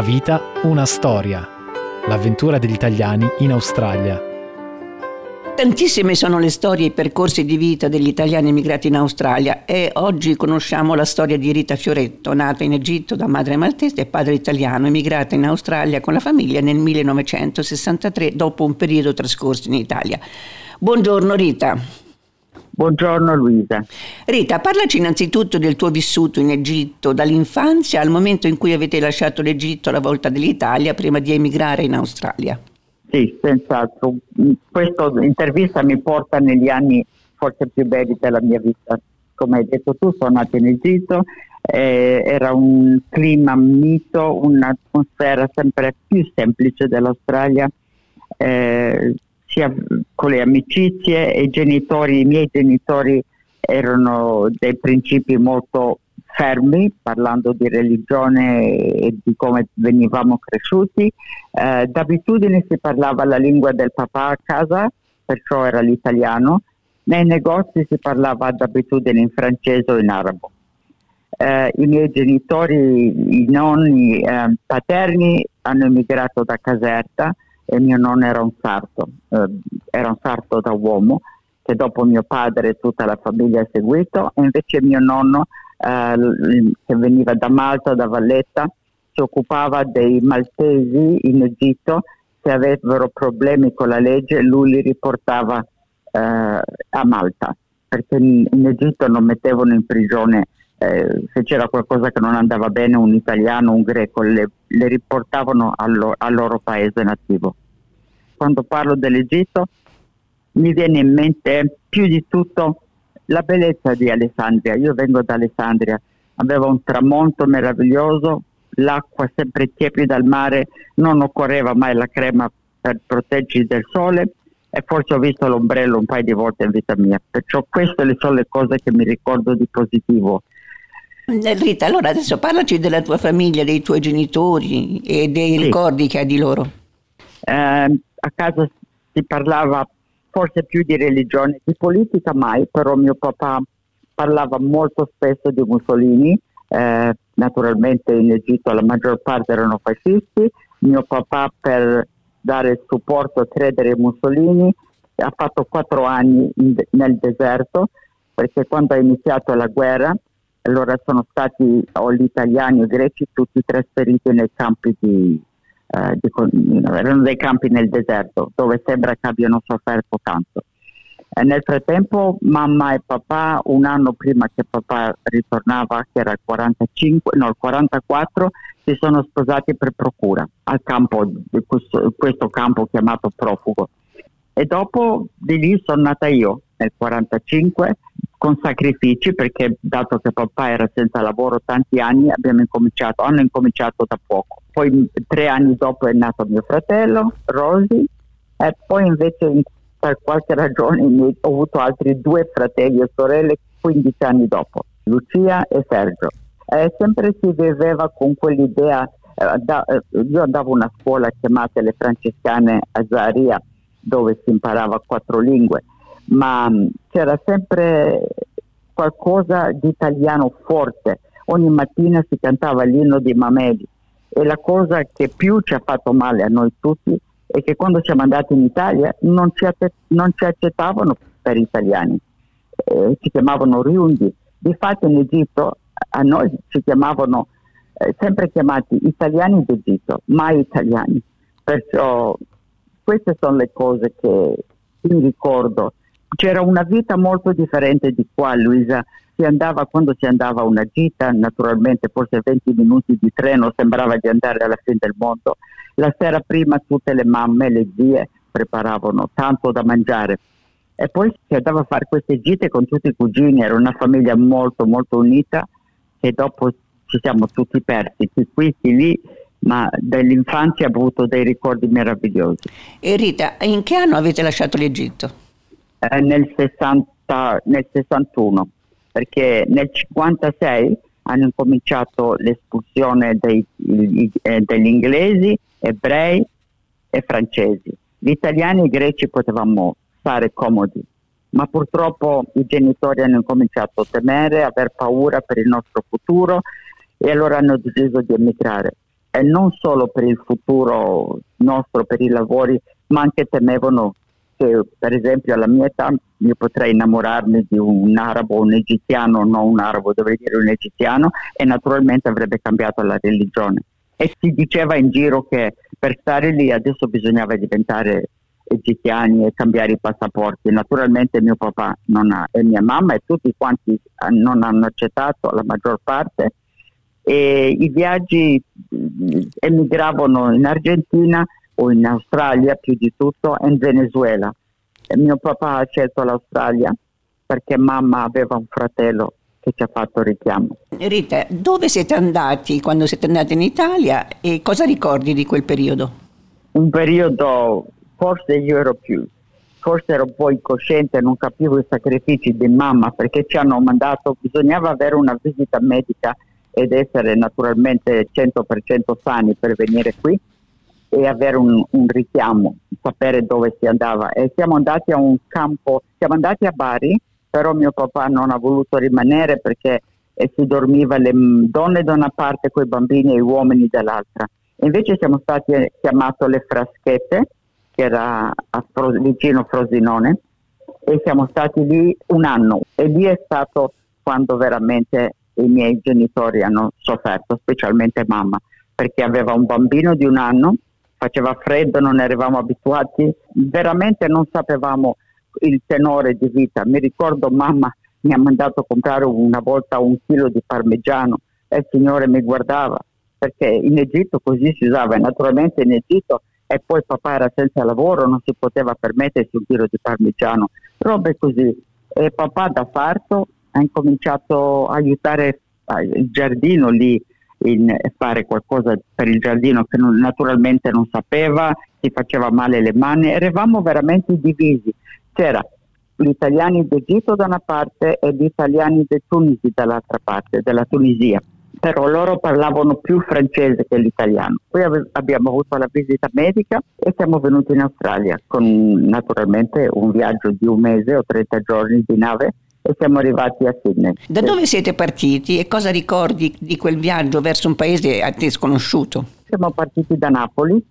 Una vita, una storia. L'avventura degli italiani in Australia. Tantissime sono le storie e i percorsi di vita degli italiani emigrati in Australia e oggi conosciamo la storia di Rita Fioretto, nata in Egitto da madre maltese e padre italiano, emigrata in Australia con la famiglia nel 1963 dopo un periodo trascorso in Italia. Buongiorno Rita. Buongiorno Luisa. Rita, parlaci innanzitutto del tuo vissuto in Egitto, dall'infanzia al momento in cui avete lasciato l'Egitto alla volta dell'Italia prima di emigrare in Australia. Sì, senz'altro. Questa intervista mi porta negli anni forse più belli della mia vita. Come hai detto tu, sono nata in Egitto, eh, era un clima mito, un'atmosfera sempre più semplice dell'Australia. Eh, sia con le amicizie e i genitori, i miei genitori erano dei principi molto fermi, parlando di religione e di come venivamo cresciuti. Eh, d'abitudine si parlava la lingua del papà a casa, perciò era l'italiano. Nei negozi si parlava d'abitudine in francese o in arabo. Eh, I miei genitori, i nonni eh, paterni hanno emigrato da Caserta, e mio nonno era un sarto, eh, era un sarto da uomo che dopo mio padre tutta la famiglia ha seguito e invece mio nonno eh, che veniva da Malta, da Valletta, si occupava dei maltesi in Egitto che avevano problemi con la legge, lui li riportava eh, a Malta perché in, in, Egitto non mettevano in prigione eh, se c'era qualcosa che non andava bene un italiano, un greco, le, le riportavano al, lo, al loro paese nativo quando parlo dell'Egitto mi viene in mente più di tutto la bellezza di Alessandria. Io vengo da Alessandria, aveva un tramonto meraviglioso, l'acqua sempre tiepida al mare, non occorreva mai la crema per proteggersi dal sole e forse ho visto l'ombrello un paio di volte in vita mia. Perciò queste sono le cose che mi ricordo di positivo. Eh, Rita, allora adesso parlaci della tua famiglia, dei tuoi genitori e dei sì. ricordi che hai di loro. Eh, a casa si parlava forse più di religione, di politica mai, però mio papà parlava molto spesso di Mussolini, eh, naturalmente in Egitto la maggior parte erano fascisti, mio papà per dare supporto a credere in Mussolini ha fatto quattro anni in, nel deserto perché quando è iniziata la guerra allora sono stati o gli italiani o i greci tutti trasferiti nei campi di, eh, di, erano dei campi nel deserto dove sembra che abbiano sofferto tanto. E nel frattempo mamma e papà, un anno prima che papà ritornava, che era il 45, no, il 44, si sono sposati per procura al campo, questo, questo campo chiamato profugo. E dopo di lì sono nata io nel 45 con sacrifici perché dato che papà era senza lavoro tanti anni incominciato, hanno incominciato da poco. Poi tre anni dopo è nato mio fratello, Rosy, e poi invece per qualche ragione ho avuto altri due fratelli e sorelle 15 anni dopo, Lucia e Sergio. E sempre si viveva con quell'idea, eh, da, eh, io andavo a una scuola chiamata le francescane a Zaria dove si imparava quattro lingue ma mm, c'era sempre qualcosa di italiano forte. Ogni mattina si cantava l'inno di Mameli e la cosa che più ci ha fatto male a noi tutti è che quando siamo andati in Italia non ci, non ci accettavano per italiani, eh, ci chiamavano riundi. Difatti in Egitto a noi ci chiamavano eh, sempre chiamati italiani d'Egitto, mai italiani. Perciò queste sono le cose che mi ricordo c'era una vita molto differente di qua, Luisa. Si andava quando si andava a una gita, naturalmente forse 20 minuti di treno sembrava di andare alla fine del mondo. La sera prima tutte le mamme e le zie preparavano tanto da mangiare e poi si andava a fare queste gite con tutti i cugini, era una famiglia molto molto unita e dopo ci siamo tutti persi, qui, chi lì, ma dall'infanzia ho avuto dei ricordi meravigliosi. E Rita, in che anno avete lasciato l'Egitto? Eh, nel, 60, nel 61, perché nel 56 hanno incominciato l'espulsione dei, eh, degli inglesi, ebrei e francesi. Gli italiani e i greci potevamo stare comodi, ma purtroppo i genitori hanno incominciato a temere, a aver paura per il nostro futuro e allora hanno deciso di emigrare. E non solo per il futuro nostro, per i lavori, ma anche temevano che per esempio alla mia età io potrei innamorarmi di un arabo un egiziano, non un arabo, dovrei dire un egiziano, e naturalmente avrebbe cambiato la religione. E si diceva in giro che per stare lì adesso bisognava diventare egiziani e cambiare i passaporti. Naturalmente mio papà ha, e mia mamma e tutti quanti non hanno accettato, la maggior parte, e i viaggi mm, emigravano in Argentina o in Australia più di tutto e in Venezuela. E mio papà ha scelto l'Australia perché mamma aveva un fratello che ci ha fatto richiamo. Rita, dove siete andati quando siete andati in Italia e cosa ricordi di quel periodo? Un periodo, forse io ero più, forse ero un po' incosciente, non capivo i sacrifici di mamma perché ci hanno mandato, bisognava avere una visita medica ed essere naturalmente 100% sani per venire qui e avere un, un, richiamo, sapere dove si andava. E siamo andati a un campo, siamo andati a Bari, però mio papà non ha voluto rimanere perché eh, si dormiva le donne da una parte con i bambini e gli uomini dall'altra. Invece siamo stati eh, chiamati le Fraschette, che era Fro- vicino Frosinone, e siamo stati lì un anno. E lì è stato quando veramente i miei genitori hanno sofferto, specialmente mamma, perché aveva un bambino di un anno, faceva freddo, non eravamo abituati, veramente non sapevamo il tenore di vita. Mi ricordo mamma mi ha mandato a comprare una volta un chilo di parmigiano e il signore mi guardava perché in Egitto così si usava naturalmente in Egitto e poi papà era senza lavoro, non si poteva permettersi un chilo di parmigiano, robe così. E papà da farto ha incominciato a aiutare il giardino lì in fare qualcosa per il giardino che non, naturalmente non sapeva, si faceva male le mani, eravamo veramente divisi. C'era gli italiani d'Egitto da una parte e gli italiani di Tunisi dall'altra parte, della Tunisia. Però loro parlavano più francese che l'italiano. Poi ave- abbiamo avuto la visita medica e siamo venuti in Australia con naturalmente un viaggio di un mese o 30 giorni di nave e siamo arrivati a Sydney. Da dove siete partiti e cosa ricordi di quel viaggio verso un paese a te sconosciuto? Siamo partiti da Napoli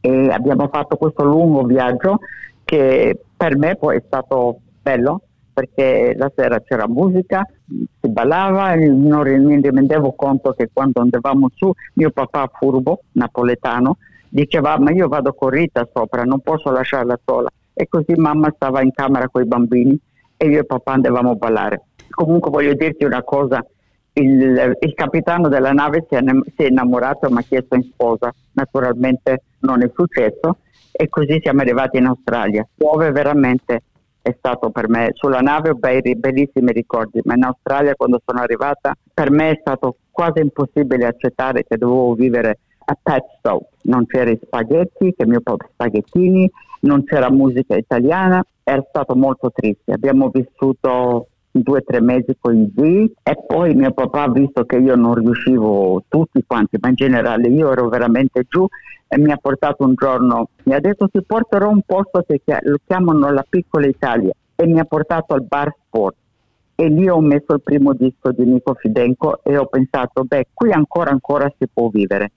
e abbiamo fatto questo lungo viaggio che per me poi è stato bello perché la sera c'era musica, si ballava, non mi rendevo conto che quando andavamo su, mio papà furbo, napoletano, diceva ma io vado con Rita sopra, non posso lasciarla sola. E così mamma stava in camera con i bambini e io e papà andavamo a ballare. Comunque voglio dirti una cosa, il, il capitano della nave si è, si è innamorato e mi ha chiesto in sposa, naturalmente non è successo e così siamo arrivati in Australia, dove veramente è stato per me, sulla nave ho bei, bellissimi ricordi, ma in Australia quando sono arrivata per me è stato quasi impossibile accettare che dovevo vivere a Petstow, non c'erano spaghetti, che mio papà spaghettini, non c'era musica italiana, era stato molto triste. Abbiamo vissuto due o tre mesi con i zii e poi mio papà visto che io non riuscivo tutti quanti, ma in generale io ero veramente giù e mi ha portato un giorno, mi ha detto ti porterò un posto che lo chiamano la piccola Italia e mi ha portato al bar sport e lì ho messo il primo disco di Nico Fidenco e ho pensato beh qui ancora ancora si può vivere.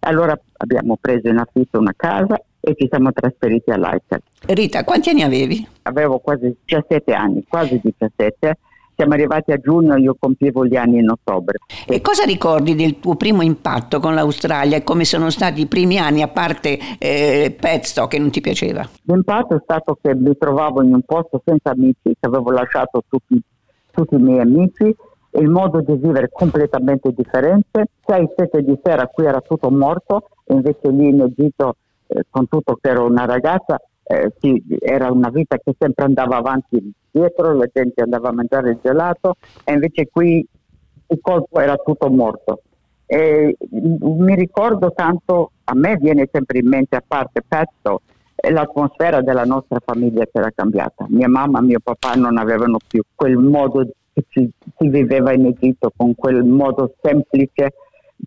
Allora abbiamo preso in affitto una casa e ci siamo trasferiti a Leicester. Rita, quanti anni avevi? Avevo quasi 17 anni, quasi 17. Siamo arrivati a giugno, io compievo gli anni in ottobre. E cosa ricordi del tuo primo impatto con l'Australia e come sono stati i primi anni, a parte eh, Petstock che non ti piaceva? L'impatto è stato che mi trovavo in un posto senza amici, che avevo lasciato tutti, tutti i miei amici il modo di vivere completamente differente. Sei, sette di sera qui era tutto morto, invece lì in Egitto eh, con tutto che ero una ragazza, eh, sì, era una vita che sempre andava avanti dietro, la gente andava a mangiare il gelato e invece qui il colpo era tutto morto. E mi ricordo tanto, a me viene sempre in mente, a parte Pezzo, l'atmosfera della nostra famiglia che era cambiata. Mia mamma e mio papà non avevano più quel modo che si, si viveva in Egitto, con quel modo semplice,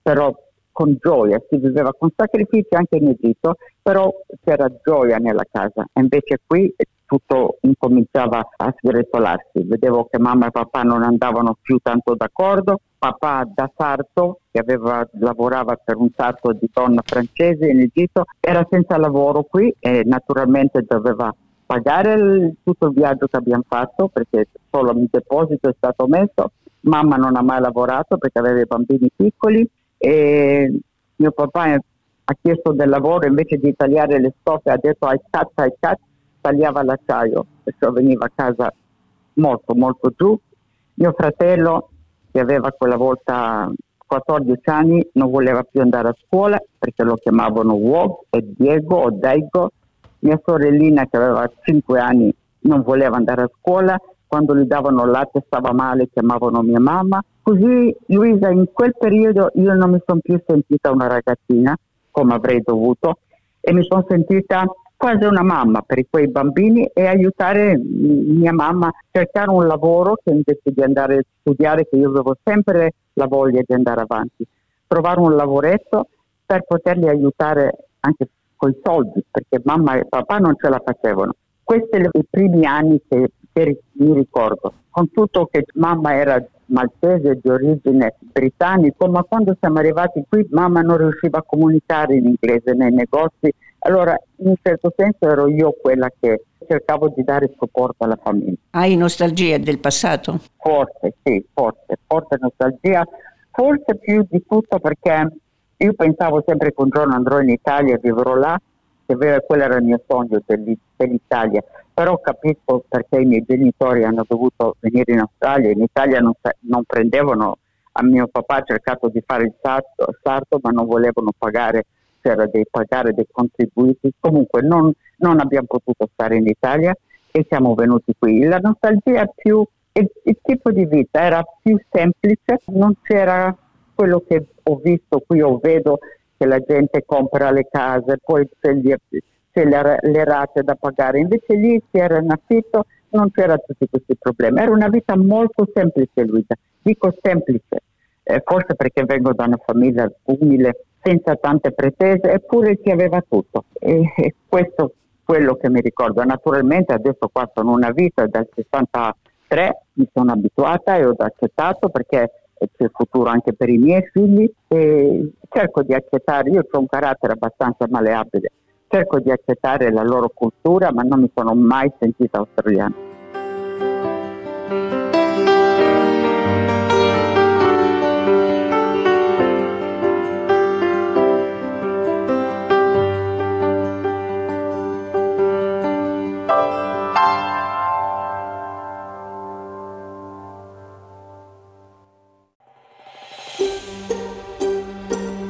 però con gioia, si viveva con sacrifici anche in Egitto, però c'era gioia nella casa. Invece qui tutto incominciava a sgretolarsi. Vedevo che mamma e papà non andavano più tanto d'accordo. Papà da sarto, che aveva, lavorava per un sarto di donna francese in Egitto, era senza lavoro qui e naturalmente doveva pagare il, tutto il viaggio che abbiamo fatto perché solo il deposito è stato messo. Mamma non ha mai lavorato perché aveva i bambini piccoli e mio papà ha chiesto del lavoro invece di tagliare le stoffe ha detto ai cat ai cat tagliava l'acciaio perciò veniva a casa molto molto giù mio fratello che aveva quella volta 14 anni non voleva più andare a scuola perché lo chiamavano Wog e Diego o Daigo mia sorellina che aveva 5 anni non voleva andare a scuola. Quando gli davano latte stava male chiamavano mia mamma. Così Luisa in quel periodo io non mi sono più sentita una ragazzina come avrei dovuto e mi sono sentita quasi una mamma per quei bambini e aiutare mia mamma a cercare un lavoro che invece di andare a studiare, che io avevo sempre la voglia di andare avanti, trovare un lavoretto per poterli aiutare anche con i soldi, perché mamma e papà non ce la facevano. Questi sono i primi anni che, che mi ricordo, con tutto che mamma era maltese di origine britannica, ma quando siamo arrivati qui mamma non riusciva a comunicare in inglese nei negozi, allora in un certo senso ero io quella che cercavo di dare supporto alla famiglia. Hai nostalgia del passato? Forse, sì, forse, forse nostalgia, forse più di tutto perché io pensavo sempre che un giorno andrò in Italia vivrò là, che quello era il mio sogno dell'Italia però capisco perché i miei genitori hanno dovuto venire in Australia, in Italia non, non prendevano, a mio papà ha cercato di fare il sarto, sarto ma non volevano pagare, c'era dei pagare dei contributi, comunque non, non abbiamo potuto stare in Italia e siamo venuti qui. La nostalgia più, il, il tipo di vita era più semplice, non c'era quello che ho visto qui o vedo che la gente compra le case, poi se gli c'è le, le rate da pagare, invece lì si era in affitto, non c'era tutti questi problemi, era una vita molto semplice Luisa, dico semplice, eh, forse perché vengo da una famiglia umile, senza tante pretese, eppure si aveva tutto. E, e questo è quello che mi ricordo. Naturalmente adesso qua sono una vita dal 63, mi sono abituata e ho accettato perché c'è futuro anche per i miei figli e cerco di accettare, io ho un carattere abbastanza maleabile, cerco di accettare la loro cultura, ma non mi sono mai sentita australiana.